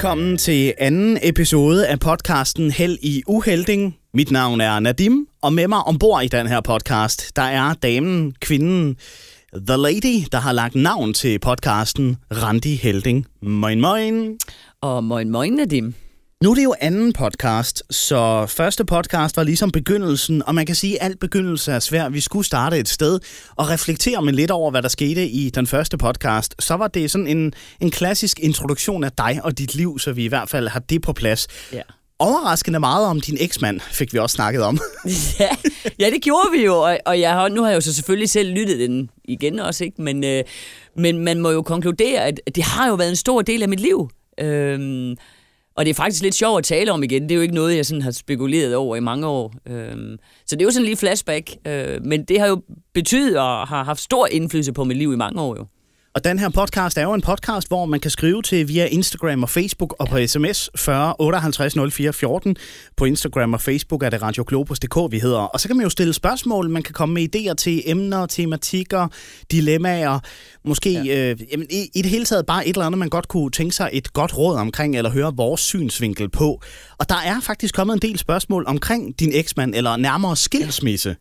Velkommen til anden episode af podcasten Held i Uhelding. Mit navn er Nadim, og med mig ombord i den her podcast, der er damen, kvinden, the lady, der har lagt navn til podcasten, Randi Helding. Moin moin. Og moin moin, Nadim. Nu er det jo anden podcast, så første podcast var ligesom begyndelsen, og man kan sige, at alt begyndelse er svært. Vi skulle starte et sted og reflektere med lidt over, hvad der skete i den første podcast. Så var det sådan en, en klassisk introduktion af dig og dit liv, så vi i hvert fald har det på plads. Ja. Overraskende meget om din eksmand, fik vi også snakket om. ja, ja, det gjorde vi jo, og, og jeg har, nu har jeg jo så selvfølgelig selv lyttet den igen også, ikke? Men, øh, men man må jo konkludere, at det har jo været en stor del af mit liv. Øhm, og det er faktisk lidt sjovt at tale om igen. Det er jo ikke noget, jeg sådan har spekuleret over i mange år. Øhm, så det er jo sådan lige flashback. Øh, men det har jo betydet og har haft stor indflydelse på mit liv i mange år jo. Og den her podcast er jo en podcast, hvor man kan skrive til via Instagram og Facebook og på sms 40 58 04 14. På Instagram og Facebook er det radioglobus.dk, vi hedder. Og så kan man jo stille spørgsmål, man kan komme med idéer til emner, tematikker, dilemmaer. Måske ja. øh, jamen, i, i det hele taget bare et eller andet, man godt kunne tænke sig et godt råd omkring, eller høre vores synsvinkel på. Og der er faktisk kommet en del spørgsmål omkring din eksmand, eller nærmere skilsmisse.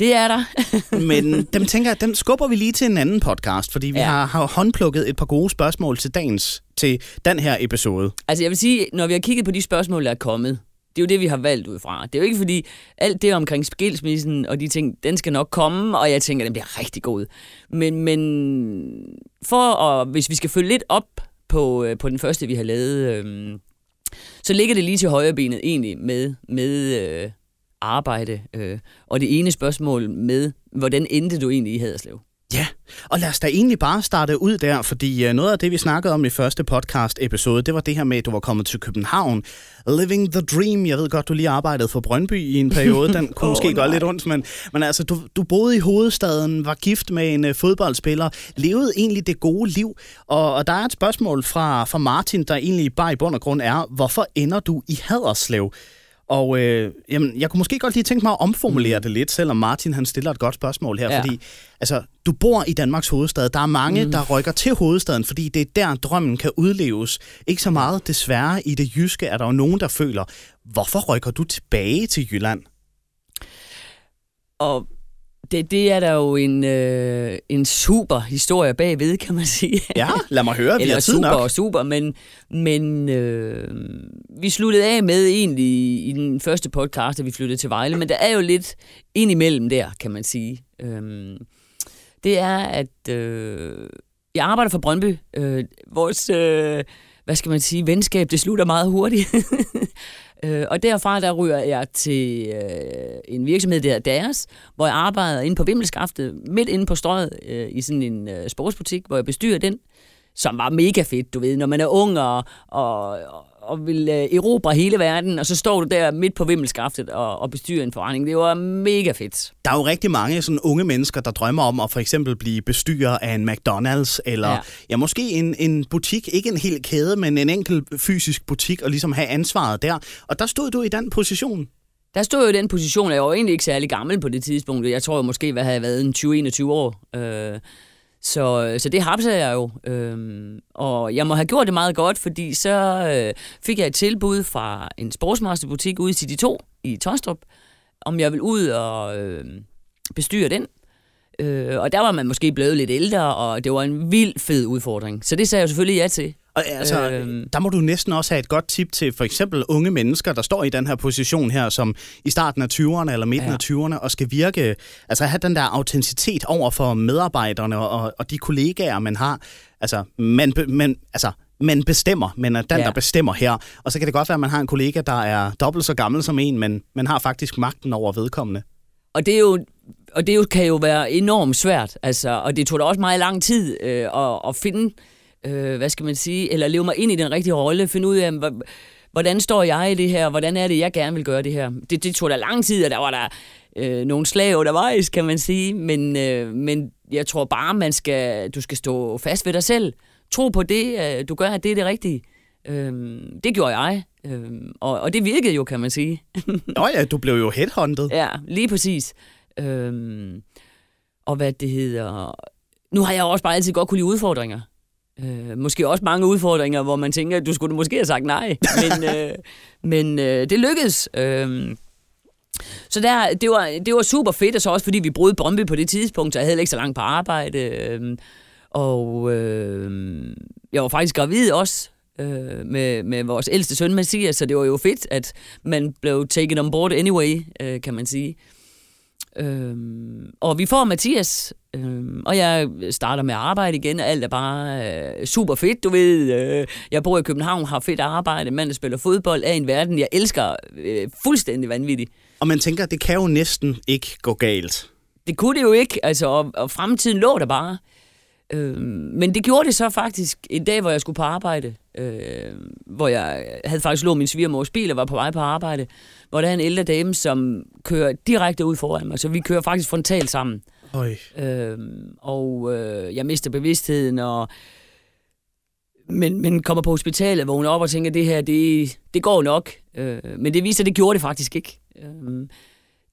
Det er der. Men dem tænker jeg, dem skubber vi lige til en anden podcast, fordi vi ja. har, har håndplukket et par gode spørgsmål til dagens, til den her episode. Altså jeg vil sige, når vi har kigget på de spørgsmål, der er kommet, det er jo det, vi har valgt ud fra. Det er jo ikke fordi, alt det omkring skilsmissen og de ting, den skal nok komme, og jeg tænker, den bliver rigtig god. Men, men for at, hvis vi skal følge lidt op på, øh, på den første, vi har lavet, øhm, så ligger det lige til højre benet egentlig med, med øh, arbejde. Øh, og det ene spørgsmål med, hvordan endte du egentlig i Haderslev? Ja, og lad os da egentlig bare starte ud der, fordi øh, noget af det, vi snakkede om i første podcast-episode, det var det her med, at du var kommet til København. Living the dream. Jeg ved godt, du lige arbejdede for Brøndby i en periode. Den kunne oh, måske gøre lidt ondt, men, men altså, du, du boede i hovedstaden, var gift med en uh, fodboldspiller, levede egentlig det gode liv. Og, og der er et spørgsmål fra, fra Martin, der egentlig bare i bund og grund er, hvorfor ender du i Haderslev? Og øh, jamen, jeg kunne måske godt lige tænke mig at omformulere mm. det lidt, selvom Martin han stiller et godt spørgsmål her, ja. fordi altså, du bor i Danmarks hovedstad. Der er mange, mm. der rykker til hovedstaden, fordi det er der, drømmen kan udleves. Ikke så meget desværre i det jyske er der jo nogen, der føler, hvorfor rykker du tilbage til Jylland? Og det, det er der jo en, øh, en super historie bagved, kan man sige. Ja, lad mig høre, vi Eller har tid super nok. og super, men, men øh, vi sluttede af med egentlig i den første podcast, at vi flyttede til Vejle, men der er jo lidt ind imellem der, kan man sige. Øh, det er, at øh, jeg arbejder for Brøndby. Øh, vores, øh, hvad skal man sige, venskab, det slutter meget hurtigt. Øh, og derfra der ryger jeg til øh, en virksomhed, der hedder deres, hvor jeg arbejder inde på Vimmelskaftet, midt inde på strøget, øh, i sådan en øh, sportsbutik, hvor jeg bestyrer den, som var mega fedt, du ved, når man er ung og, og, og vil øh, erobre hele verden, og så står du der midt på vimmelskaftet og, og bestyrer en forretning. Det var mega fedt. Der er jo rigtig mange sådan unge mennesker, der drømmer om at for eksempel blive bestyrer af en McDonald's, eller ja. Ja, måske en, en butik, ikke en hel kæde, men en enkelt fysisk butik, og ligesom have ansvaret der. Og der stod du i den position. Der stod jo i den position, jeg var egentlig ikke særlig gammel på det tidspunkt. Jeg tror måske, hvad havde jeg været en 20-21 år. Øh, så, så det hapsede jeg jo. Øhm, og jeg må have gjort det meget godt, fordi så øh, fik jeg et tilbud fra en sportsmasterbutik ude i City 2 i Tostrup, om jeg vil ud og øh, bestyre den. Øh, og der var man måske blevet lidt ældre, og det var en vild fed udfordring. Så det sagde jeg selvfølgelig ja til. Og altså, øhm. der må du næsten også have et godt tip til for eksempel unge mennesker, der står i den her position her, som i starten af 20'erne eller midten ja. af 20'erne, og skal virke, altså have den der autenticitet over for medarbejderne og, og de kollegaer, man har. Altså, man, man, altså, man bestemmer, men er den, ja. der bestemmer her. Og så kan det godt være, at man har en kollega, der er dobbelt så gammel som en, men man har faktisk magten over vedkommende. Og det er jo og det jo, kan jo være enormt svært, altså, og det tog da også meget lang tid øh, at, at finde øh, hvad skal man sige, eller leve mig ind i den rigtige rolle, finde ud af, hvordan står jeg i det her? Hvordan er det, jeg gerne vil gøre det her? Det, det tog da lang tid, og der var der øh, nogle slag undervejs, kan man sige. Men, øh, men jeg tror bare, man skal, du skal stå fast ved dig selv. Tro på det, øh, du gør, at det er det rigtige. Øh, det gjorde jeg, øh, og, og det virkede jo, kan man sige. Nå ja, du blev jo headhunted. Ja, lige præcis. Øh, og hvad det hedder... Nu har jeg også bare altid godt kunne lide udfordringer. Øh, måske også mange udfordringer, hvor man tænker, at du skulle måske have sagt nej. Men, øh, men øh, det lykkedes. Øh, så der, det, var, det var super fedt, og så også fordi vi brød Brøndby på det tidspunkt, så jeg havde ikke så langt på arbejde. Øh, og øh, jeg var faktisk gravid også øh, med, med vores ældste søn, Mathias, så det var jo fedt, at man blev taken on board anyway, øh, kan man sige. Øhm, og vi får Mathias, øhm, og jeg starter med at arbejde igen, og alt er bare øh, super fedt, du ved. Øh, jeg bor i København, har fedt arbejde, mand spiller fodbold, er i en verden, jeg elsker øh, fuldstændig vanvittigt. Og man tænker, det kan jo næsten ikke gå galt. Det kunne det jo ikke, altså, og, og fremtiden lå der bare. Øhm, men det gjorde det så faktisk en dag, hvor jeg skulle på arbejde, øh, hvor jeg havde faktisk lånt min svigermors bil og var på vej på arbejde, hvor der er en ældre dame, som kører direkte ud foran mig, så vi kører faktisk frontalt sammen. Øj. Øhm, og øh, jeg mister bevidstheden, og men, men kommer på hospitalet, vågner op og tænker, det her, det, det går nok. Øh, men det viser, at det gjorde det faktisk ikke. Øh,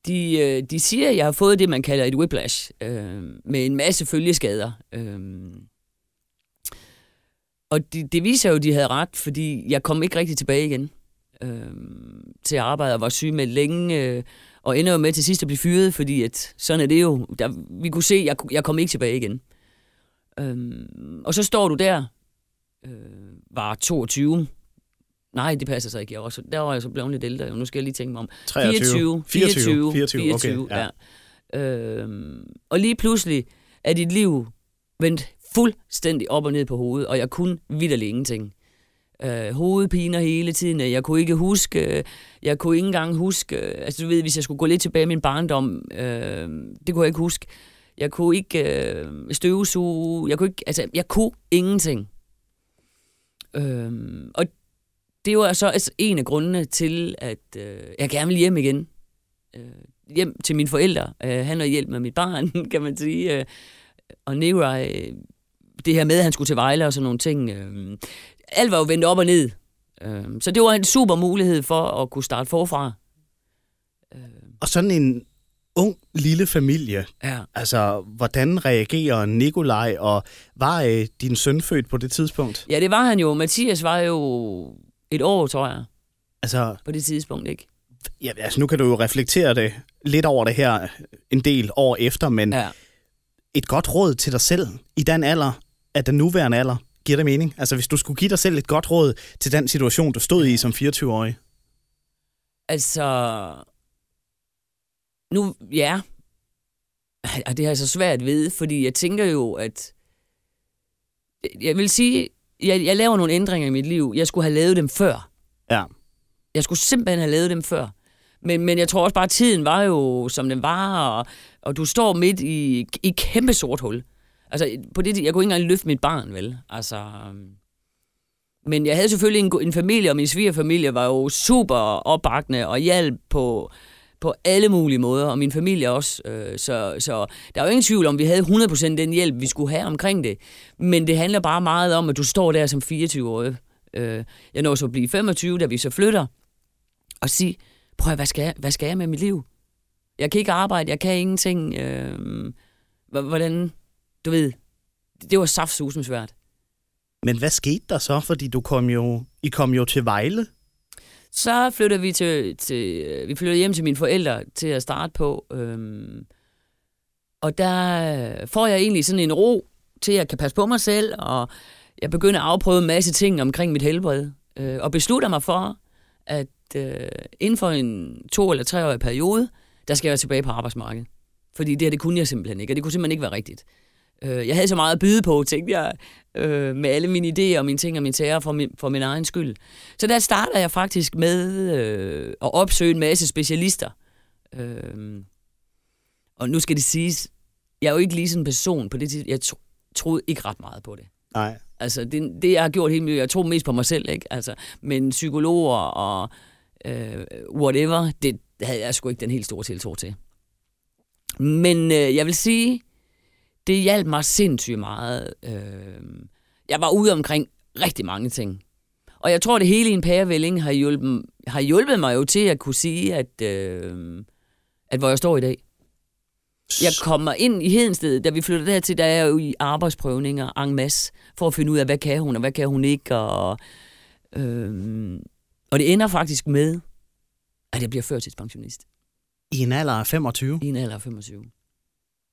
de, øh, de siger, at jeg har fået det, man kalder et whiplash, øh, med en masse følgeskader. Øh, og de, det viser jo, at de havde ret, fordi jeg kom ikke rigtig tilbage igen øh, til at arbejde og var syg med længe, øh, og ender jo med til sidst at blive fyret, fordi at, sådan er det jo. Der, vi kunne se, at jeg, jeg kom ikke tilbage igen. Øh, og så står du der, øh, var 22, Nej, det passer så ikke. Jeg var så, der var jeg så blevet lidt ældre. Nu skal jeg lige tænke mig om. 23. 24. 24. 24. 24, okay, ja. ja. Øhm, og lige pludselig er dit liv vendt fuldstændig op og ned på hovedet, og jeg kunne vidderlig ingenting. Øh, hovedpiner hele tiden. Jeg kunne ikke huske, jeg kunne ikke engang huske, altså du ved, hvis jeg skulle gå lidt tilbage i min barndom, øh, det kunne jeg ikke huske. Jeg kunne ikke øh, støvsuge, jeg kunne ikke, altså jeg kunne ingenting. Øh, og det var så altså en af grundene til, at øh, jeg gerne vil hjem igen. Øh, hjem til mine forældre. Øh, han og hjælp med mit barn, kan man sige. Øh, og Nikolaj, øh, det her med, at han skulle til Vejle og sådan nogle ting. Øh, alt var jo vendt op og ned. Øh, så det var en super mulighed for at kunne starte forfra. Øh. Og sådan en ung lille familie. Ja. Altså, hvordan reagerer Nikolaj, og var øh, din søn født på det tidspunkt? Ja, det var han jo. Mathias var jo et år, tror jeg. Altså, på det tidspunkt, ikke? Ja, altså nu kan du jo reflektere det lidt over det her en del år efter, men ja. et godt råd til dig selv i den alder, af den nuværende alder, giver det mening? Altså hvis du skulle give dig selv et godt råd til den situation, du stod i som 24-årig? Altså, nu, ja, og det har jeg så svært ved, fordi jeg tænker jo, at jeg vil sige, jeg, jeg laver nogle ændringer i mit liv. Jeg skulle have lavet dem før. Ja. Jeg skulle simpelthen have lavet dem før. Men, men jeg tror også bare, at tiden var jo, som den var, og, og du står midt i, i kæmpe sort hul. Altså, på det, jeg kunne ikke engang løfte mit barn, vel? Altså, øhm, men jeg havde selvfølgelig en, en familie, og min svigerfamilie var jo super opbakende og hjalp på, på alle mulige måder, og min familie også. Øh, så, så der er jo ingen tvivl om, vi havde 100% den hjælp, vi skulle have omkring det. Men det handler bare meget om, at du står der som 24-årig. Øh, jeg når så at blive 25, da vi så flytter, og sige, prøv hvad skal, jeg, hvad skal jeg med mit liv? Jeg kan ikke arbejde, jeg kan ingenting. Øh, hvordan, du ved, det var saftsusen svært. Men hvad skete der så? Fordi du kom jo, I kom jo til Vejle. Så flyttede vi til, til øh, vi flyttede hjem til mine forældre til at starte på. Øhm, og der får jeg egentlig sådan en ro til, at jeg kan passe på mig selv, og jeg begynder at afprøve en masse ting omkring mit helbred. Øh, og beslutter mig for, at øh, inden for en to- eller treårig periode, der skal jeg være tilbage på arbejdsmarkedet. Fordi det her, det kunne jeg simpelthen ikke, og det kunne simpelthen ikke være rigtigt. Øh, jeg havde så meget at byde på, tænkte jeg, øh, med alle mine idéer og mine ting og mine tager for min, for min egen skyld. Så der starter jeg faktisk med øh, at opsøge en masse specialister. Øh, og nu skal det siges, jeg er jo ikke lige sådan en person på det tidspunkt. Jeg tro, troede ikke ret meget på det. Nej. Altså, det, det jeg har gjort helt mye, jeg tror mest på mig selv, ikke? Altså, men psykologer og øh, whatever, det havde jeg sgu ikke den helt store tiltro til. Men øh, jeg vil sige, det hjalp mig sindssygt meget. Øh, jeg var ude omkring rigtig mange ting. Og jeg tror, det hele i en pærevælling har hjulpet, har hjulpet mig jo til at kunne sige, at, øh, at hvor jeg står i dag. Jeg kommer ind i Hedensted, da vi flytter dertil, der er jeg jo i arbejdsprøvninger en masse, for at finde ud af, hvad kan hun, og hvad kan hun ikke. Og, øh, og det ender faktisk med, at jeg bliver førtidspensionist. I en alder af 25? I en alder af 25.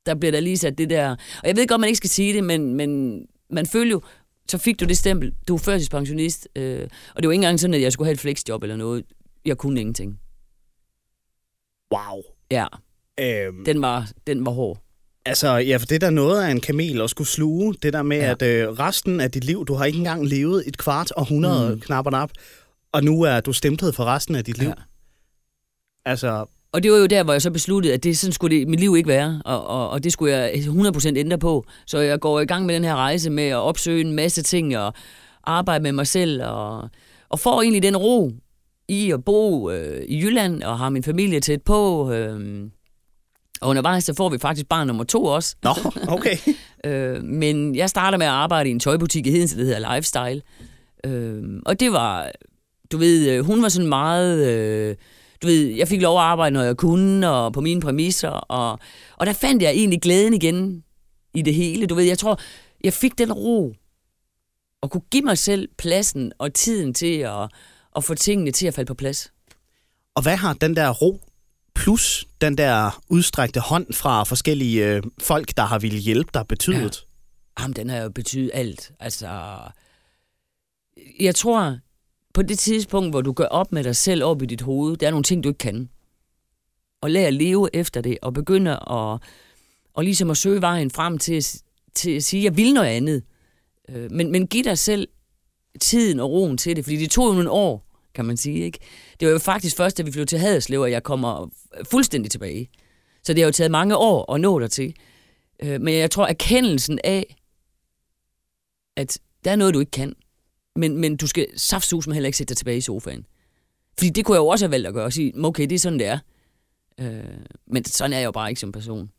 Der bliver der lige sat det der... Og jeg ved godt, man ikke skal sige det, men, men man føler jo, så fik du det stempel. Du er førtidspensionist. Øh, og det var ikke engang sådan, at jeg skulle have et flexjob eller noget. Jeg kunne ingenting. Wow. Ja, Øhm, den var, den var hård. altså, ja, for det er der noget af en kamel at skulle sluge. Det der med, Ja. at øh, resten af dit liv, du har ikke engang levet et kvart århundrede Mm. mm. knap og nap, og nu er du stemplet for resten af dit liv. Ja. Altså, Og det var jo der, hvor jeg så besluttede, at det, sådan skulle det, mit liv ikke være, og, og, og det skulle jeg 100% ændre på. Så jeg går i gang med den her rejse med at opsøge en masse ting og arbejde med mig selv, og, og får egentlig den ro i at bo øh, i Jylland og har min familie tæt på. Øh, og undervejs så får vi faktisk barn nummer to også. nå, okay. Øh, men jeg starter med at arbejde i en tøjbutik i Hedensted, der hedder Lifestyle. Øh, og det var, du ved, øh, hun var sådan meget... Øh, du ved, jeg fik lov at arbejde, når jeg kunne, og på mine præmisser. Og, og der fandt jeg egentlig glæden igen i det hele. Du ved, jeg tror, jeg fik den ro, og kunne give mig selv pladsen og tiden til at, at få tingene til at falde på plads. Og hvad har den der ro plus den der udstrakte hånd fra forskellige øh, folk, der har ville hjælpe dig betydet? Jamen, den har jo betydet alt. Altså, jeg tror, på det tidspunkt, hvor du gør op med dig selv op i dit hoved, der er nogle ting, du ikke kan. Og lær at leve efter det, og begynde at, og ligesom at søge vejen frem til, til at sige, jeg vil noget andet. Øh, men, men giv dig selv tiden og roen til det, fordi det tog jo nogle år, kan man sige. Ikke? Det var jo faktisk først, da vi flyttede til Haderslev, at jeg kommer fuldstændig tilbage. Så det har jo taget mange år at nå dertil. Øh, men jeg tror, erkendelsen af, at der er noget, du ikke kan, men, men du skal saftsus med heller ikke sætte dig tilbage i sofaen. Fordi det kunne jeg jo også have valgt at gøre, og sige, okay, det er sådan, det er. Øh, men sådan er jeg jo bare ikke som person.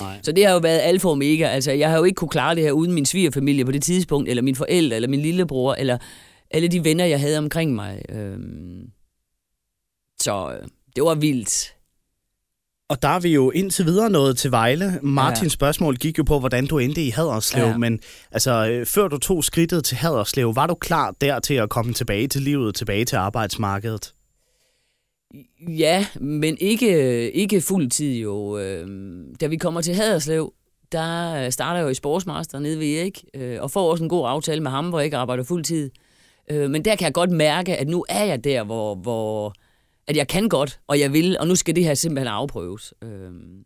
Nej. Så det har jo været alfa og omega. Altså, jeg har jo ikke kunne klare det her uden min svigerfamilie på det tidspunkt, eller mine forældre, eller min lillebror, eller alle de venner, jeg havde omkring mig. Øhm, så øh, det var vildt. Og der er vi jo indtil videre nået til Vejle. Martins Ja. spørgsmål gik jo på, hvordan du endte i Haderslev, Ja. men altså, øh, før du tog skridtet til Haderslev, var du klar der til at komme tilbage til livet, tilbage til arbejdsmarkedet? Ja, men ikke, ikke fuld tid jo. Øhm, Da vi kommer til Haderslev, der starter jeg jo i Sportsmaster nede ved Erik, øh, og får også en god aftale med ham, hvor jeg ikke arbejder fuld tid. Øh, Men der kan jeg godt mærke, at nu er jeg der, hvor, hvor at jeg kan godt, og jeg vil, og nu skal det her simpelthen afprøves. Øhm,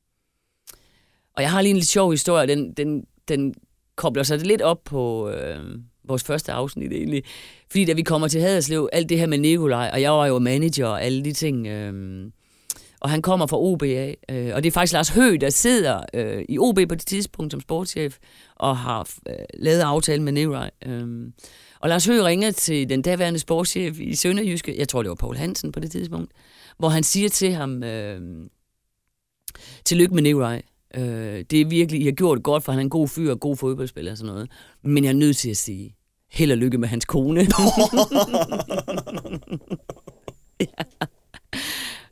Og jeg har lige en lidt sjov historie, den, den, den kobler sig lidt op på øh, vores første afsnit egentlig. Fordi da vi kommer til Haderslev, alt det her med Nikolaj, og jeg var jo manager og alle de ting, øh, og han kommer fra OBA, øh, og det er faktisk Lars Høgh, der sidder øh, i OB på det tidspunkt som sportschef, og har øh, lavet aftale med Nikolaj. Øh, og Lars Høgh ringer til den daværende sportschef i Sønderjyske, jeg tror det var Paul Hansen på det tidspunkt, hvor han siger til ham, øh, tillykke med Nikolaj, øh, det er virkelig, I har gjort det godt, for han er en god fyr og god fodboldspiller og sådan noget, men jeg er nødt til at sige, held og lykke med hans kone. ja.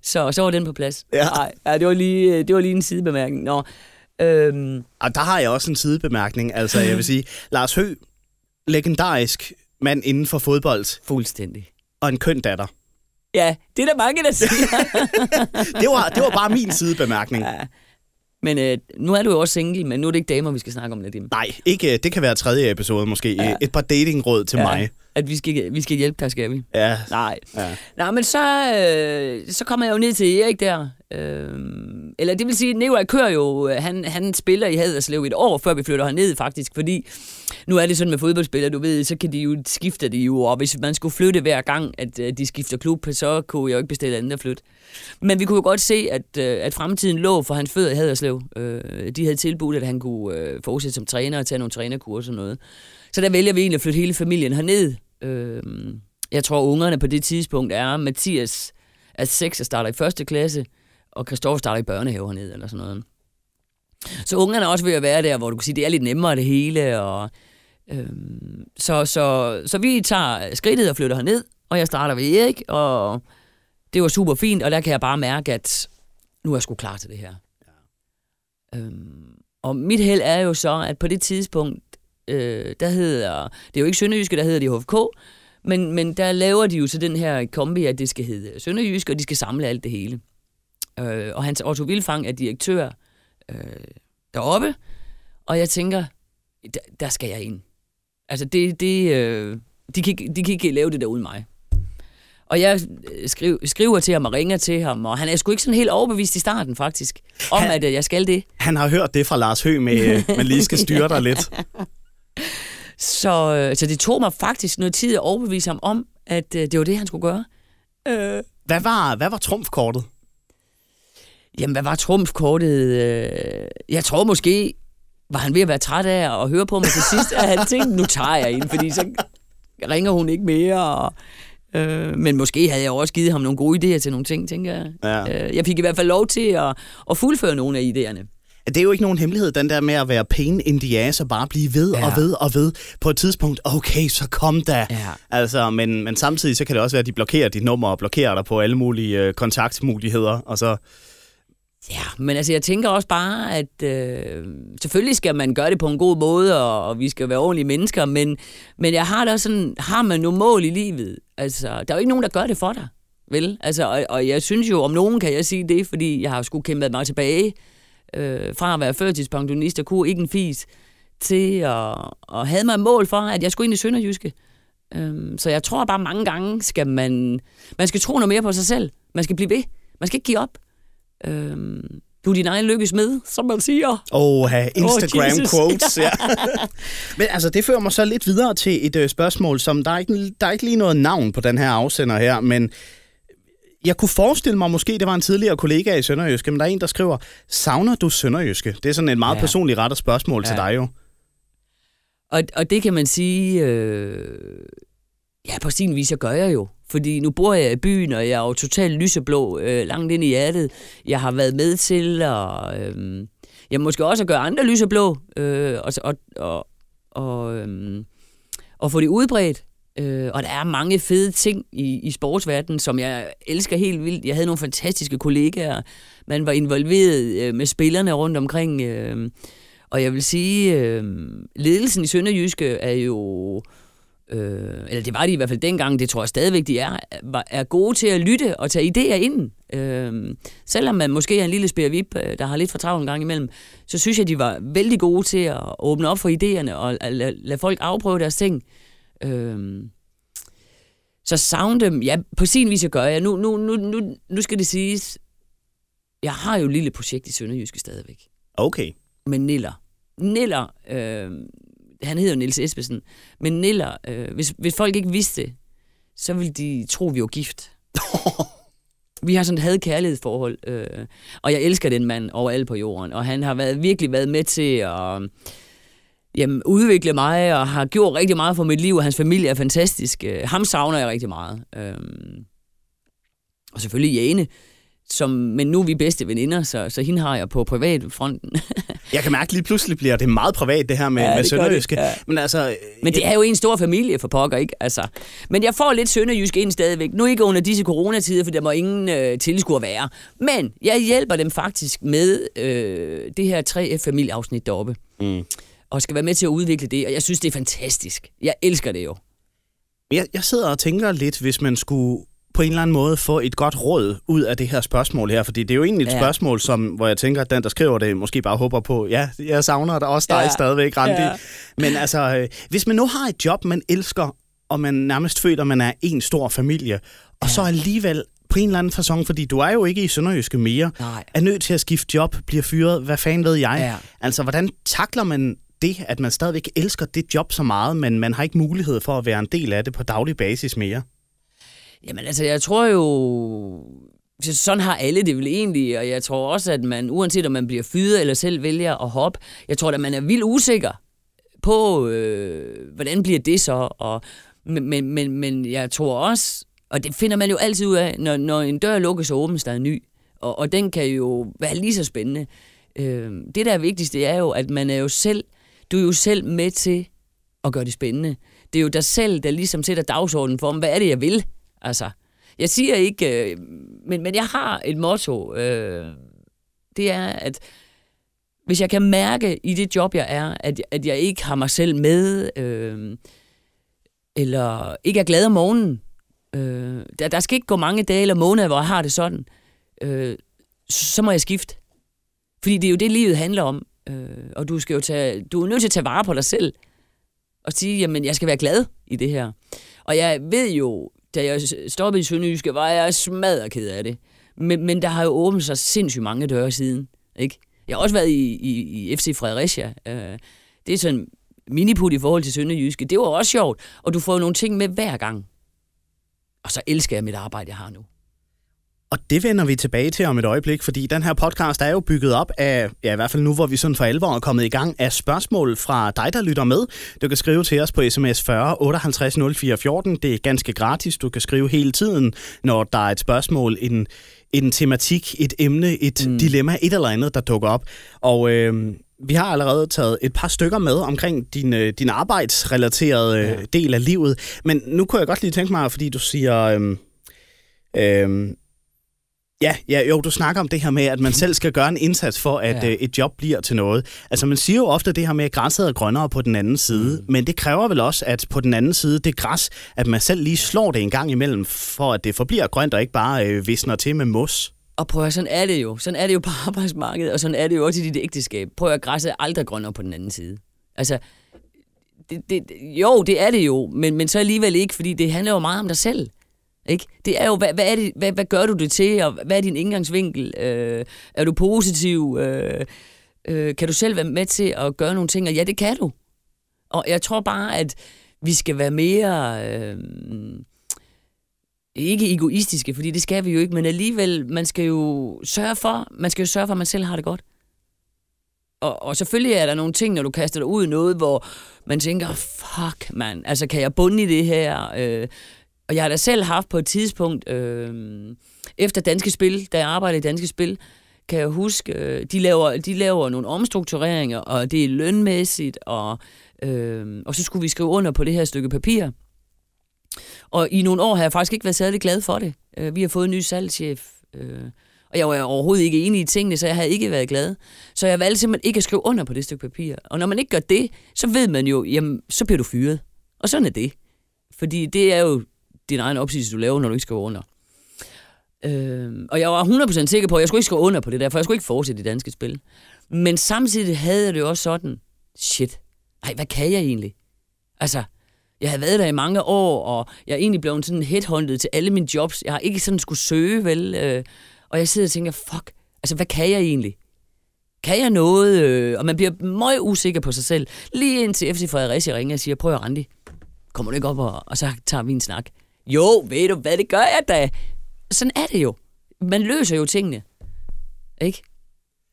Så, så var den på plads. Ja. Ej, ja, det var lige, det var lige en sidebemærkning. Nå, øhm, Og der har jeg også en sidebemærkning. Altså, jeg vil sige, Lars Høgh, legendarisk mand inden for fodbold, fuldstændig. og en køn datter. Ja, det er der mange, der siger. Det var, det var bare min sidebemærkning. ja. Men øh, nu er du jo også single, men nu er det ikke damer, vi skal snakke om, Nadim. Nej, ikke, det kan være tredje episode måske. Ja. Et par datingråd til ja. mig. At vi skal, vi skal hjælpe dig, skal vi? Ja. Nej. ja. Nej, men så, øh, så kommer jeg jo ned til Erik der, Øhm, eller det vil sige, at Nikolaj kører jo, øh, han, han spiller i Haderslev et år, før vi flytter herned faktisk, fordi nu er det sådan med fodboldspillere, du ved, så kan de jo skifte de jo, og hvis man skulle flytte hver gang, at øh, de skifter klub, så kunne jeg jo ikke bestille andet at flytte. Men vi kunne jo godt se, at, øh, at fremtiden lå for hans fødder i Haderslev. Øh, de havde tilbudt, at han kunne fortsætte som træner og tage nogle trænerkurser og noget. Så der vælger vi egentlig at flytte hele familien herned. Øhm, jeg tror, ungerne på det tidspunkt er, Mathias er 6 og starter i første klasse, og Kristoffer starter i børnehave hernede, eller sådan noget. Så ungerne er også ved at være der, hvor du kan sige, det er lidt nemmere det hele, og øhm, så, så, så vi tager skridtet og flytter herned, og jeg starter ved Erik, og det var super fint, og der kan jeg bare mærke, at nu er jeg sgu klar til det her. Ja. Øhm, og mit held er jo så, at på det tidspunkt, øh, der hedder, det er jo ikke Sønderjyske, der hedder de HFK, men, men der laver de jo så den her kombi, at det skal hedde Sønderjysk, og de skal samle alt det hele. Øh, og hans Otto Vilfang er direktør øh, deroppe, og jeg tænker, der, der skal jeg ind. Altså, det, det, øh, de, kan, de kan ikke lave det der uden mig. Og jeg øh, skriver, skriver til ham og ringer til ham, og han er sgu ikke sådan helt overbevist i starten faktisk, om han, at øh, jeg skal det. Han har hørt det fra Lars Høgh med, øh, man lige skal styre dig lidt. Så, så det tog mig faktisk noget tid at overbevise ham om, at det var det, han skulle gøre. Øh. Hvad, var, hvad var trumfkortet? Jamen, hvad var trumfkortet? Jeg tror måske, var han ved at være træt af at høre på mig til sidst, at han tænkte, nu tager jeg ind, fordi så ringer hun ikke mere, og Øh, men måske havde jeg også givet ham nogle gode idéer til nogle ting, tænker jeg. Ja. Øh, jeg fik i hvert fald lov til at, at fuldføre nogle af idéerne. Det er jo ikke nogen hemmelighed, den der med at være pain in the ass og bare blive ved ja. og ved og ved på et tidspunkt. Okay, så kom da. Ja. Altså, men, men samtidig så kan det også være, at de blokerer dit nummer og blokerer dig på alle mulige øh, kontaktmuligheder. Og så Ja, men altså jeg tænker også bare, at øh, selvfølgelig skal man gøre det på en god måde, og, og vi skal være ordentlige mennesker, men, men jeg har da sådan, har man nu mål i livet? Altså, der er jo ikke nogen, der gør det for dig, vel? Altså, og, og jeg synes jo, om nogen kan jeg sige det, fordi jeg har sgu kæmpet mig tilbage øh, fra at være førtidspensionist og kunne ikke en fis, til at, at have mig mål for, at jeg skulle ind i Sønderjyske. Øh, så jeg tror bare, mange gange skal man, man skal tro noget mere på sig selv. Man skal blive ved. Man skal ikke give op. Øhm, du er din egen lykkes med, som man siger. Oh, Instagram oh, quotes. Ja. Men altså, det fører mig så lidt videre til et øh, spørgsmål, som der er, ikke, der er ikke lige noget navn på den her afsender her, men jeg kunne forestille mig, måske det var en tidligere kollega i Sønderjyske, men der er en, der skriver, savner du Sønderjyske? Det er sådan et meget ja. personligt rettet spørgsmål ja. til dig jo. Og, og det kan man sige, øh, ja, på sin vis, jeg gør jeg jo. Fordi nu bor jeg i byen, og jeg er jo totalt lyseblå øh, langt ind i hjertet. Jeg har været med til at... Øh, jeg måske også at gøre andre lyseblå, øh, og, og, og, og, øh, og få det udbredt. Øh, og der er mange fede ting i, i sportsverdenen, som jeg elsker helt vildt. Jeg havde nogle fantastiske kollegaer. Man var involveret øh, med spillerne rundt omkring. Øh, og jeg vil sige, øh, ledelsen i Sønderjyske er jo øh, eller det var de i hvert fald dengang, det tror jeg stadigvæk, de er, er gode til at lytte og tage idéer ind. Øh, selvom man måske er en lille spærvip, øh, der har lidt for travlt en gang imellem, så synes jeg, de var vældig gode til at åbne op for idéerne og lade, lade folk afprøve deres ting. Øh, så savne dem, ja, på sin vis gør jeg. Nu, nu, nu, nu, nu skal det siges, jeg har jo et lille projekt i Sønderjyske stadigvæk. Okay. Med Niller. Niller, øh, han hedder jo Niels Esbesen, men Niller, øh, hvis, hvis folk ikke vidste det, så ville de tro, vi var gift. vi har sådan et had-kærlighedsforhold, øh, og jeg elsker den mand overalt på jorden, og han har været, virkelig været med til at jamen, udvikle mig, og har gjort rigtig meget for mit liv, og hans familie er fantastisk. Øh, ham savner jeg rigtig meget. Øh, og selvfølgelig Jane, som, men nu er vi bedste veninder, så, så hende har jeg på privatfronten. jeg kan mærke, lige pludselig bliver det meget privat, det her med, ja, med Sønderjyske. Ja. Men, altså, men det er jo en stor familie for pokker, ikke? Altså, men jeg får lidt Sønderjysk ind stadigvæk. Nu ikke under disse coronatider, for der må ingen øh, tilskuer være. Men jeg hjælper dem faktisk med øh, det her 3F-familieafsnit deroppe. Mm. Og skal være med til at udvikle det, og jeg synes, det er fantastisk. Jeg elsker det jo. Jeg, jeg sidder og tænker lidt, hvis man skulle på en eller anden måde få et godt råd ud af det her spørgsmål her? Fordi det er jo egentlig et ja. spørgsmål, som, hvor jeg tænker, at den, der skriver det, måske bare håber på, ja, jeg savner dig også dig ja. stadigvæk, Randi. Ja. Men altså, øh, hvis man nu har et job, man elsker, og man nærmest føler, at man er en stor familie, og ja. så alligevel på en eller anden façon, fordi du er jo ikke i Sønderjyske mere, Nej. er nødt til at skifte job, bliver fyret, hvad fanden ved jeg? Ja. Altså, hvordan takler man det, at man stadigvæk elsker det job så meget, men man har ikke mulighed for at være en del af det på daglig basis mere? Jamen altså, jeg tror jo... Sådan har alle det vel egentlig, og jeg tror også, at man, uanset om man bliver fyret eller selv vælger at hoppe, jeg tror at man er vildt usikker på, øh, hvordan bliver det så, og, men, men, men, men jeg tror også, og det finder man jo altid ud af, når, når en dør lukkes og åbnes, der er ny, og, og den kan jo være lige så spændende. Øh, det, der er vigtigst, det er jo, at man er jo selv, du er jo selv med til at gøre det spændende. Det er jo dig selv, der ligesom sætter dagsordenen for, hvad er det, jeg vil? Altså, jeg siger ikke, øh, men, men jeg har et motto. Øh, det er, at hvis jeg kan mærke i det job, jeg er, at, at jeg ikke har mig selv med, øh, eller ikke er glad om morgenen, øh, der, der skal ikke gå mange dage eller måneder, hvor jeg har det sådan, øh, så må jeg skifte. Fordi det er jo det, livet handler om. Øh, og du, skal jo tage, du er nødt til at tage vare på dig selv. Og sige, jamen, jeg skal være glad i det her. Og jeg ved jo, da jeg stoppede i Sønderjyske, var jeg smadret ked af det. Men, men der har jo åbnet sig sindssygt mange døre siden. Ikke? Jeg har også været i, i, i FC Fredericia. Øh, det er sådan miniput i forhold til Sønderjyske. Det var også sjovt. Og du får jo nogle ting med hver gang. Og så elsker jeg mit arbejde, jeg har nu. Og det vender vi tilbage til om et øjeblik, fordi den her podcast er jo bygget op af, ja i hvert fald nu, hvor vi sådan for alvor er kommet i gang, af spørgsmål fra dig, der lytter med. Du kan skrive til os på sms 40 58 04 14. Det er ganske gratis. Du kan skrive hele tiden, når der er et spørgsmål, en, en tematik, et emne, et mm. dilemma, et eller andet, der dukker op. Og øh, vi har allerede taget et par stykker med omkring din, øh, din arbejdsrelaterede ja. del af livet. Men nu kunne jeg godt lige tænke mig, fordi du siger... Øh, øh, Ja, ja, jo, du snakker om det her med, at man selv skal gøre en indsats for, at ja. øh, et job bliver til noget. Altså, man siger jo ofte det her med, at græsset er grønnere på den anden side, mm. men det kræver vel også, at på den anden side, det græs, at man selv lige slår det en gang imellem, for at det forbliver grønt og ikke bare øh, visner til med mos. Og prøv at, sådan er det jo. Sådan er det jo på arbejdsmarkedet, og sådan er det jo også i dit ægteskab. Prøv at græsset er aldrig grønnere på den anden side. Altså, det, det, jo, det er det jo, men, men så alligevel ikke, fordi det handler jo meget om dig selv. Ikke? Det er jo, hvad, hvad, er det, hvad, hvad gør du det til, og hvad er din indgangsvinkel? Øh, er du positiv? Øh, øh, kan du selv være med til at gøre nogle ting? Og ja, det kan du. Og jeg tror bare, at vi skal være mere... Øh, ikke egoistiske, fordi det skal vi jo ikke, men alligevel, man skal jo sørge for, man skal jo sørge for, at man selv har det godt. Og, og selvfølgelig er der nogle ting, når du kaster dig ud i noget, hvor man tænker, fuck mand, altså kan jeg bunde i det her? Øh, og jeg har da selv haft på et tidspunkt, øh, efter Danske Spil, da jeg arbejdede i Danske Spil, kan jeg huske, øh, de, laver, de laver nogle omstruktureringer, og det er lønmæssigt, og, øh, og så skulle vi skrive under på det her stykke papir. Og i nogle år har jeg faktisk ikke været særlig glad for det. Øh, vi har fået en ny salgschef, øh, og jeg var overhovedet ikke enig i tingene, så jeg havde ikke været glad. Så jeg valgte simpelthen ikke at skrive under på det stykke papir. Og når man ikke gør det, så ved man jo, jamen, så bliver du fyret. Og sådan er det. Fordi det er jo din egen opsigelse, du laver, når du ikke skriver under. Øh, og jeg var 100% sikker på, at jeg skulle ikke skrive under på det der, for jeg skulle ikke fortsætte det danske spil. Men samtidig havde jeg det jo også sådan, shit, ej, hvad kan jeg egentlig? Altså, jeg havde været der i mange år, og jeg er egentlig blevet sådan headhunted til alle mine jobs. Jeg har ikke sådan skulle søge, vel? Øh, og jeg sidder og tænker, fuck, altså, hvad kan jeg egentlig? Kan jeg noget? Øh, og man bliver meget usikker på sig selv. Lige indtil FC Fredericia ringer og siger, prøv at Randi, kommer du ikke op, og, og så tager vi en snak. Jo, ved du hvad, det gør jeg da. Sådan er det jo. Man løser jo tingene. Ikke?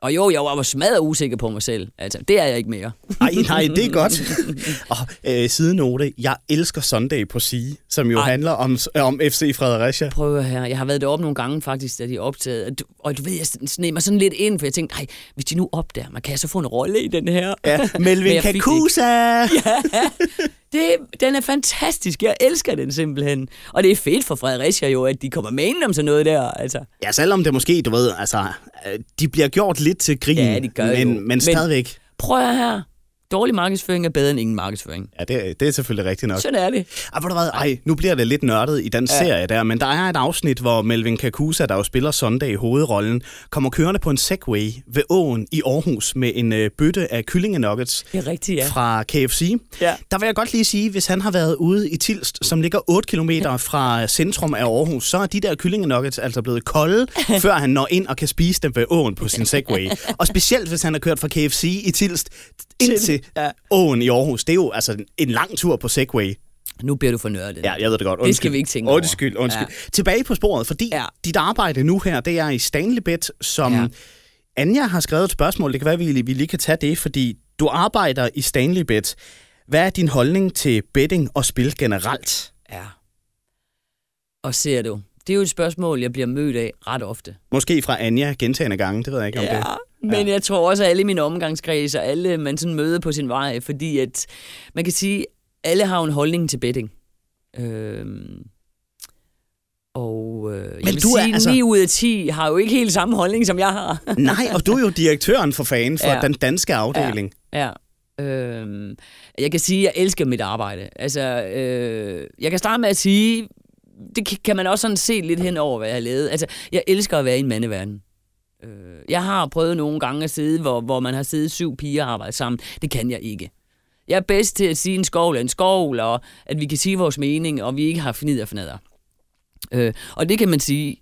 Og jo, jeg var smadret usikker på mig selv. Altså, det er jeg ikke mere. Nej, nej, det er godt. og øh, sidenote, jeg elsker Sunday på sige, som jo Ej. handler om, om FC Fredericia. Prøv her, jeg har været deroppe nogle gange faktisk, da de optagede. Og du ved, jeg sned mig sådan lidt ind, for jeg tænkte, nej, hvis de nu opdager man kan jeg så få en rolle i den her? Ja, Melvin Kakusa! ja, det, den er fantastisk. Jeg elsker den simpelthen. Og det er fedt for Fredericia jo, at de kommer med ind om sådan noget der. Altså. Ja, selvom det måske, du ved, altså, de bliver gjort lidt til grin, ja, de gør men, jo. men, men stadigvæk. Prøv her. Dårlig markedsføring er bedre end ingen markedsføring. Ja, det, det er selvfølgelig rigtigt nok. Sådan er det. Ej, ved du hvad? Ej, nu bliver det lidt nørdet i den ja. serie der, men der er et afsnit, hvor Melvin Kakusa, der jo spiller Sunday i hovedrollen, kommer kørende på en Segway ved åen i Aarhus med en øh, bøtte af kyllingenuggets Det er rigtigt, ja. fra KFC. Ja. Der vil jeg godt lige sige, hvis han har været ude i Tilst, som ligger 8 km fra centrum af Aarhus, så er de der kyllingenuggets altså blevet kolde, før han når ind og kan spise dem ved åen på sin Segway. Og specielt, hvis han har kørt fra KFC i Tilst ind til Ja. åen i Aarhus. Det er jo altså en lang tur på Segway. Nu bliver du for nørdet. Ja, jeg ved det godt. Det skal vi ikke tænke over. Undskyld, undskyld. Ja. Tilbage på sporet, fordi ja. Ja. dit arbejde nu her, det er i Stanleybet, som ja. Ja. Anja har skrevet et spørgsmål. Det kan være, vi, vi lige kan tage det, fordi du arbejder i Stanleybet. Hvad er din holdning til betting og spil generelt? ja. Og ser du, det er jo et spørgsmål, jeg bliver mødt af ret ofte. Måske fra Anja gentagende gange, det ved jeg ikke om det. Men jeg tror også, at alle mine omgangskreds og alle, man sådan møder på sin vej, fordi at man kan sige, alle har en holdning til betting. Øhm, og øh, jeg Men vil du er sige, altså- 9 ud af 10 har jo ikke helt samme holdning, som jeg har. Nej, og du er jo direktøren for fanden for ja. Ja. den danske afdeling. Ja. Øhm, jeg kan sige, at jeg elsker mit arbejde. Altså, øh, jeg kan starte med at sige, det kan- kan man også sådan se lidt hen over, hvad jeg har lavet. Altså, jeg elsker at være i en mandeverden. Øh, jeg har prøvet nogle gange at sidde, hvor, hvor man har siddet syv piger og arbejdet sammen. Det kan jeg ikke. Jeg er bedst til at sige en skovl er en skovl, og at vi kan sige vores mening, og vi ikke har fnider for fnader. Øh, og det kan man sige,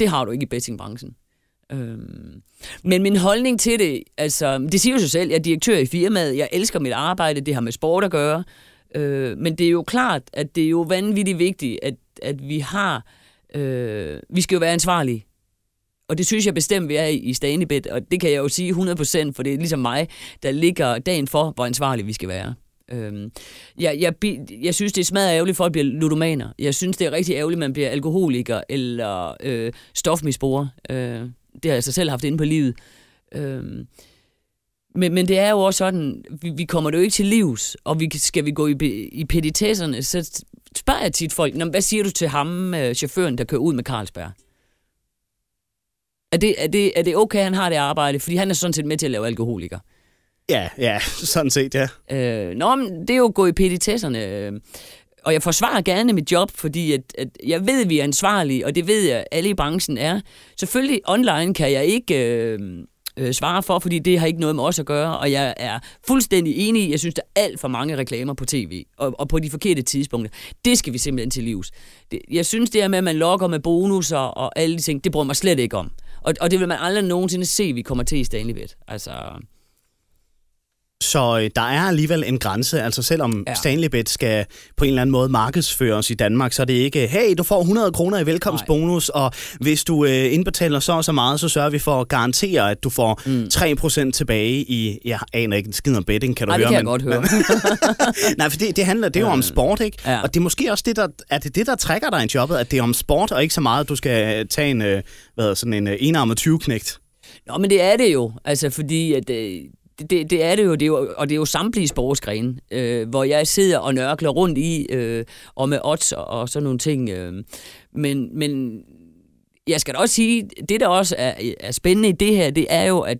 det har du ikke i bettingbranchen. Øhm, men min holdning til det, altså, det siger jo sig selv, jeg er direktør i firmaet, jeg elsker mit arbejde, det har med sport at gøre, øh, men det er jo klart, at det er jo vanvittigt vigtigt, at, at vi har, øh, vi skal jo være ansvarlige. Og det synes jeg bestemt, vi er i, i Stanibet, og det kan jeg jo sige 100%, for det er ligesom mig, der ligger dagen for, hvor ansvarlig vi skal være. Øhm, jeg, jeg, jeg synes, det er smadret ærgerligt, at folk bliver ludomaner. Jeg synes, det er rigtig ærgerligt, at man bliver alkoholiker eller øh, stofmisbruger. Øh, det har jeg så selv haft inde på livet. Øh, men, men det er jo også sådan, vi, vi kommer det jo ikke til livs, og vi, skal vi gå i, i petitesserne, så spørger jeg tit folk, "Nå, hvad siger du til ham, øh, chaufføren, der kører ud med Carlsberg? Er det, er, det, er det okay, at han har det arbejde? Fordi han er sådan set med til at lave alkoholiker. Ja, ja, sådan set, ja. Øh, nå, men det er jo at gå i petitesserne. øh, Og jeg forsvarer gerne mit job, fordi at, at jeg ved, at vi er ansvarlige, og det ved jeg, at alle i branchen er. Selvfølgelig online kan jeg ikke øh, øh, svare for, fordi det har ikke noget med os at gøre, og jeg er fuldstændig enig jeg synes, der er alt for mange reklamer på tv, og, og på de forkerte tidspunkter. Det skal vi simpelthen til livs. Det, jeg synes, det her med, at man logger med bonusser og alle de ting, det bruger mig slet ikke om. Og, og det vil man aldrig nogensinde se, vi kommer til i Stanleybet. Altså, så øh, der er alligevel en grænse, altså selvom ja. Stanleybet skal på en eller anden måde markedsføres i Danmark, så er det ikke, hey, du får 100 kroner i velkomstbonus, og hvis du øh, indbetaler så og så meget, så sørger vi for at garantere, at du får mm. 3% tilbage i, jeg aner ikke en skid om betting, kan du Ej, det høre. kan jeg godt høre. Nej, for det, det handler, det er jo om sport, ikke? Ja. Og det er måske også det, der, er det det, der trækker dig i jobbet, at det er om sport, og ikke så meget, at du skal tage en, øh, hvad sådan en øh, enarmet 20-knægt. Nå, men det er det jo. Altså, fordi at, øh, det, det er det jo, det er jo, og det er jo samtlige sportsgrene, øh, hvor jeg sidder og nørkler rundt i, øh, og med odds og, og sådan nogle ting. Øh. Men, men jeg skal da også sige, det der også er, er spændende i det her, det er jo, at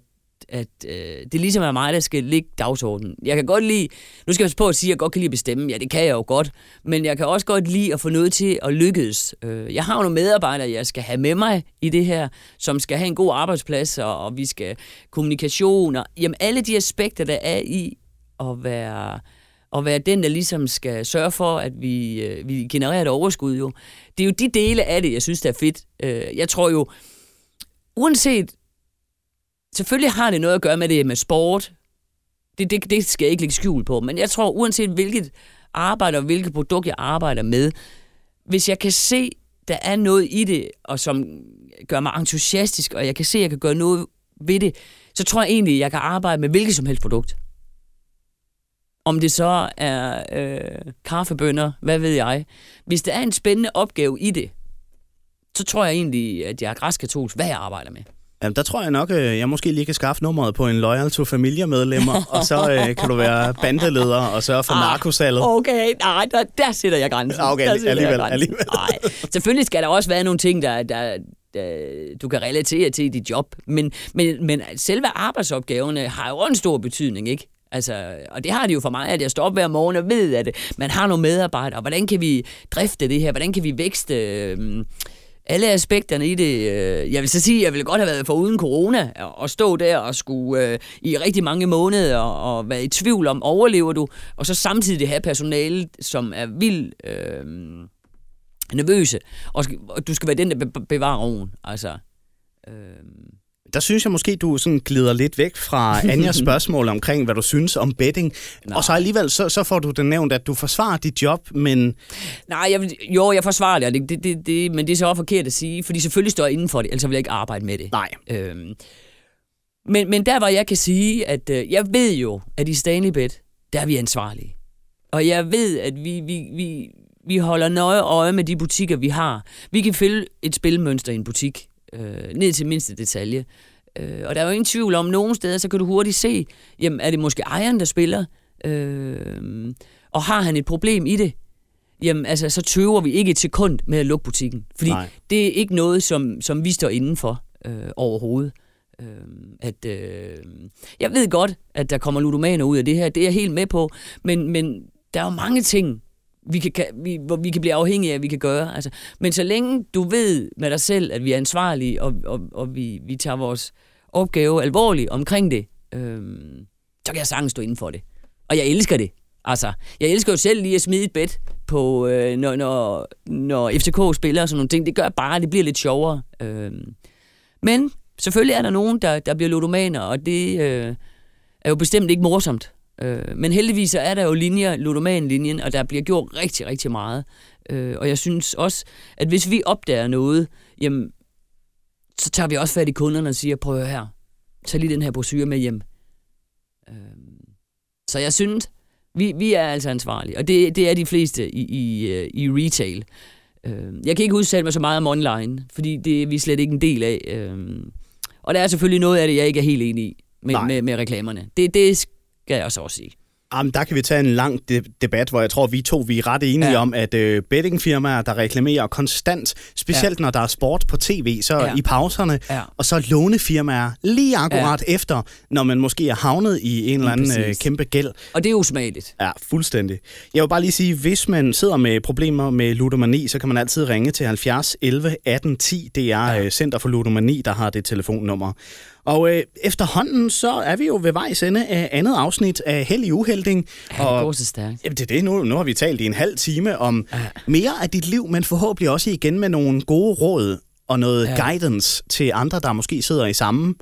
at øh, det ligesom er mig, der skal ligge dagsordenen. Jeg kan godt lide, nu skal jeg på at sige, at jeg godt kan lide at bestemme. Ja, det kan jeg jo godt. Men jeg kan også godt lide at få noget til at lykkes. Øh, jeg har jo nogle medarbejdere, jeg skal have med mig i det her, som skal have en god arbejdsplads, og, og vi skal kommunikation, og jamen, alle de aspekter, der er i at være, at være den, der ligesom skal sørge for, at vi, øh, vi genererer et overskud jo. Det er jo de dele af det, jeg synes, der er fedt. Øh, jeg tror jo, uanset selvfølgelig har det noget at gøre med det med sport. Det, det, det skal jeg ikke lægge skjul på. Men jeg tror, uanset hvilket arbejde og hvilket produkt jeg arbejder med, hvis jeg kan se, der er noget i det, og som gør mig entusiastisk, og jeg kan se, at jeg kan gøre noget ved det, så tror jeg egentlig, at jeg kan arbejde med hvilket som helst produkt. Om det så er øh, kaffebønner, hvad ved jeg. Hvis der er en spændende opgave i det, så tror jeg egentlig, at jeg er græskatolsk, hvad jeg arbejder med. Jamen, der tror jeg nok, øh, jeg måske lige kan skaffe nummeret på en Loyal to familiemedlemmer, og så øh, kan du være bandeleder og sørge for ah, narkosalget. Okay, nej, der, der sætter jeg grænsen. Ah, okay, der alligevel, jeg grænsen. alligevel. Nej, selvfølgelig skal der også være nogle ting, der, der, du kan relatere til i dit job, men, men, men selve arbejdsopgaverne har jo en stor betydning, ikke? Altså, og det har de jo for mig, at jeg står op hver morgen og ved, at man har nogle medarbejdere. Hvordan kan vi drifte det her? Hvordan kan vi vækste øh, alle aspekterne i det? Øh, jeg vil så sige, at jeg ville godt have været for uden corona og stå der og skulle øh, i rigtig mange måneder og, og være i tvivl om, overlever du? Og så samtidig have personale, som er vildt øh, nervøse. Og, og du skal være den, der bevarer roen. Altså, øh, der synes jeg måske, du sådan glider lidt væk fra Anjas spørgsmål omkring, hvad du synes om betting. Nej. Og så alligevel, så, så får du det nævnt, at du forsvarer dit job, men... Nej, jeg, jo, jeg forsvarer det, det, det, det, det, men det er så også forkert at sige, fordi selvfølgelig står jeg inden for det, ellers vil jeg ikke arbejde med det. Nej. Øhm, men, men der, hvor jeg kan sige, at øh, jeg ved jo, at i Stanley Bet, der er vi ansvarlige. Og jeg ved, at vi, vi, vi, vi holder nøje øje med de butikker, vi har. Vi kan følge et spilmønster i en butik øh, ned til mindste detalje. Øh, og der er jo ingen tvivl om, nogle steder, så kan du hurtigt se, jamen er det måske ejeren, der spiller, øh, og har han et problem i det, jamen altså, så tøver vi ikke et sekund med at lukke butikken. Fordi Nej. det er ikke noget, som, som vi står inden for øh, overhovedet. Øh, at, øh, jeg ved godt, at der kommer ludomaner ud af det her, det er jeg helt med på, men, men der er jo mange ting, vi kan, vi, hvor vi kan blive afhængige af, at vi kan gøre. Altså, men så længe du ved med dig selv, at vi er ansvarlige, og, og, og vi, vi tager vores opgave alvorligt omkring det, øh, så kan jeg sagtens stå inden for det. Og jeg elsker det. Altså, jeg elsker jo selv lige at smide et bed på, øh, når, når, når FCK spiller og sådan nogle ting. Det gør bare, at det bliver lidt sjovere. Øh. men selvfølgelig er der nogen, der, der bliver ludomaner, og det øh, er jo bestemt ikke morsomt. Øh, men heldigvis er der jo linjer, ludoman-linjen, og der bliver gjort rigtig, rigtig meget. Øh, og jeg synes også, at hvis vi opdager noget, jamen, så tager vi også fat i kunderne og siger, prøv her, tag lige den her brochure med hjem. Øh, så jeg synes, vi, vi er altså ansvarlige, og det, det er de fleste i, i, i retail. Øh, jeg kan ikke udsætte mig så meget om online, fordi det er vi slet ikke en del af. Øh, og der er selvfølgelig noget af det, jeg ikke er helt enig i med, med, med reklamerne. Det, det skal jeg også sige. Jamen, der kan vi tage en lang de- debat, hvor jeg tror, vi to vi er ret enige ja. om, at øh, bettingfirmaer, der reklamerer konstant, specielt ja. når der er sport på tv, så ja. i pauserne, ja. og så lånefirmaer lige akkurat ja. efter, når man måske er havnet i en eller anden øh, kæmpe gæld. Og det er usmageligt. Ja, fuldstændig. Jeg vil bare lige sige, hvis man sidder med problemer med ludomani, så kan man altid ringe til 70 11 18 10. Det er ja. Øh, Center for Ludomani, der har det telefonnummer. Og øh, efterhånden, så er vi jo ved vejs ende af andet afsnit af Held i Uhelding. Ja, det går så stærkt. Jamen, det er det. Nu, nu har vi talt i en halv time om ja. mere af dit liv, men forhåbentlig også igen med nogle gode råd og noget ja. guidance til andre, der måske sidder i samme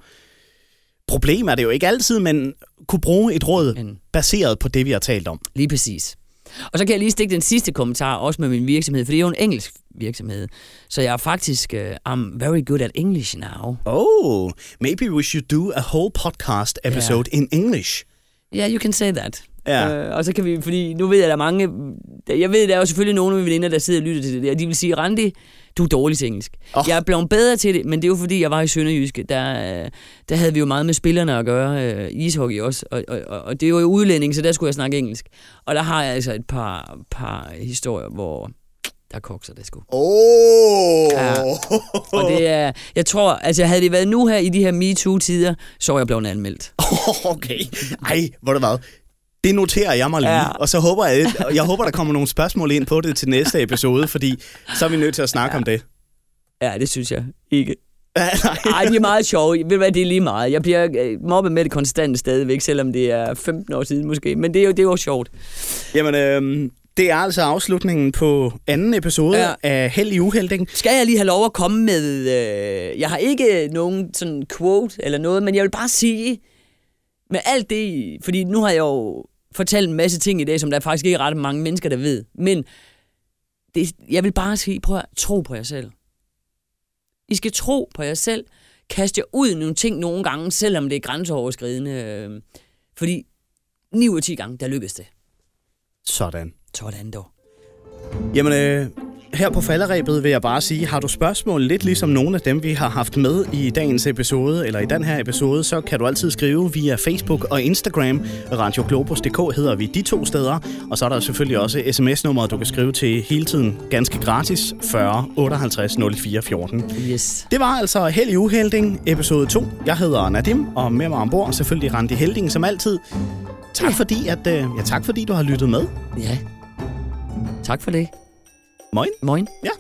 problem er det jo ikke altid, men kunne bruge et råd men, baseret på det, vi har talt om. Lige præcis. Og så kan jeg lige stikke den sidste kommentar, også med min virksomhed, for det er jo en engelsk virksomhed. Så jeg er faktisk, uh, I'm very good at English now. Oh, maybe we should do a whole podcast episode yeah. in English. Yeah, you can say that. Ja. Uh, og så kan vi, fordi nu ved jeg, at der er mange, jeg ved, der er jo selvfølgelig nogle af mine veninder, der sidder og lytter til det der, de vil sige, Randi, du er dårlig til engelsk. Oh. Jeg er blevet bedre til det, men det er jo fordi, jeg var i Sønderjyske. Der, der havde vi jo meget med spillerne at gøre, uh, ishockey også, og, og, og, og det er jo udlænding, så der skulle jeg snakke engelsk. Og der har jeg altså et par, par historier, hvor der kokser det sgu. Oh. Ja. Og det er, jeg tror, altså havde det været nu her i de her MeToo-tider, så var jeg blevet anmeldt. okay. Ej, hvor det var. Det noterer jeg mig lige, ja. og så håber jeg, jeg håber, der kommer nogle spørgsmål ind på det til næste episode, fordi så er vi nødt til at snakke ja. om det. Ja, det synes jeg ikke. Nej, de er meget sjove. Ved du hvad, det er lige meget. Jeg bliver øh, mobbet med det konstant stadigvæk, selvom det er 15 år siden måske. Men det er jo, det er jo sjovt. Jamen, øh, det er altså afslutningen på anden episode ja. af Held i Uhelding. Skal jeg lige have lov at komme med... Øh, jeg har ikke nogen sådan quote eller noget, men jeg vil bare sige, med alt det... Fordi nu har jeg jo fortalt en masse ting i dag, som der faktisk ikke er ret mange mennesker, der ved. Men det, jeg vil bare sige, prøv at tro på jer selv. I skal tro på jer selv. Kast jer ud i nogle ting nogle gange, selvom det er grænseoverskridende. Øh, fordi 9 ud af 10 gange, der lykkedes det. Sådan. Sådan dog. Jamen, øh, her på falderæbet vil jeg bare sige, har du spørgsmål lidt ligesom nogle af dem, vi har haft med i dagens episode, eller i den her episode, så kan du altid skrive via Facebook og Instagram. Radioglobus.dk hedder vi de to steder. Og så er der selvfølgelig også sms-nummeret, du kan skrive til hele tiden ganske gratis 40 58 04 14. Yes. Det var altså Held i Uhelding, episode 2. Jeg hedder Nadim, og med mig ombord selvfølgelig Randi Helding som altid. tak, fordi, at, øh, ja, tak fordi du har lyttet med. Ja. Tak for det. Moin. Moin. Ja.